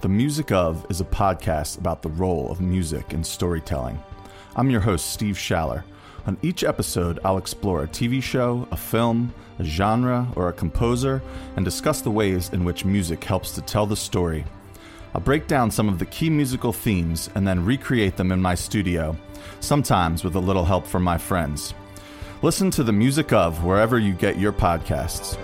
The Music of is a podcast about the role of music in storytelling. I'm your host, Steve Schaller. On each episode, I'll explore a TV show, a film, a genre, or a composer and discuss the ways in which music helps to tell the story. I'll break down some of the key musical themes and then recreate them in my studio, sometimes with a little help from my friends. Listen to the music of wherever you get your podcasts.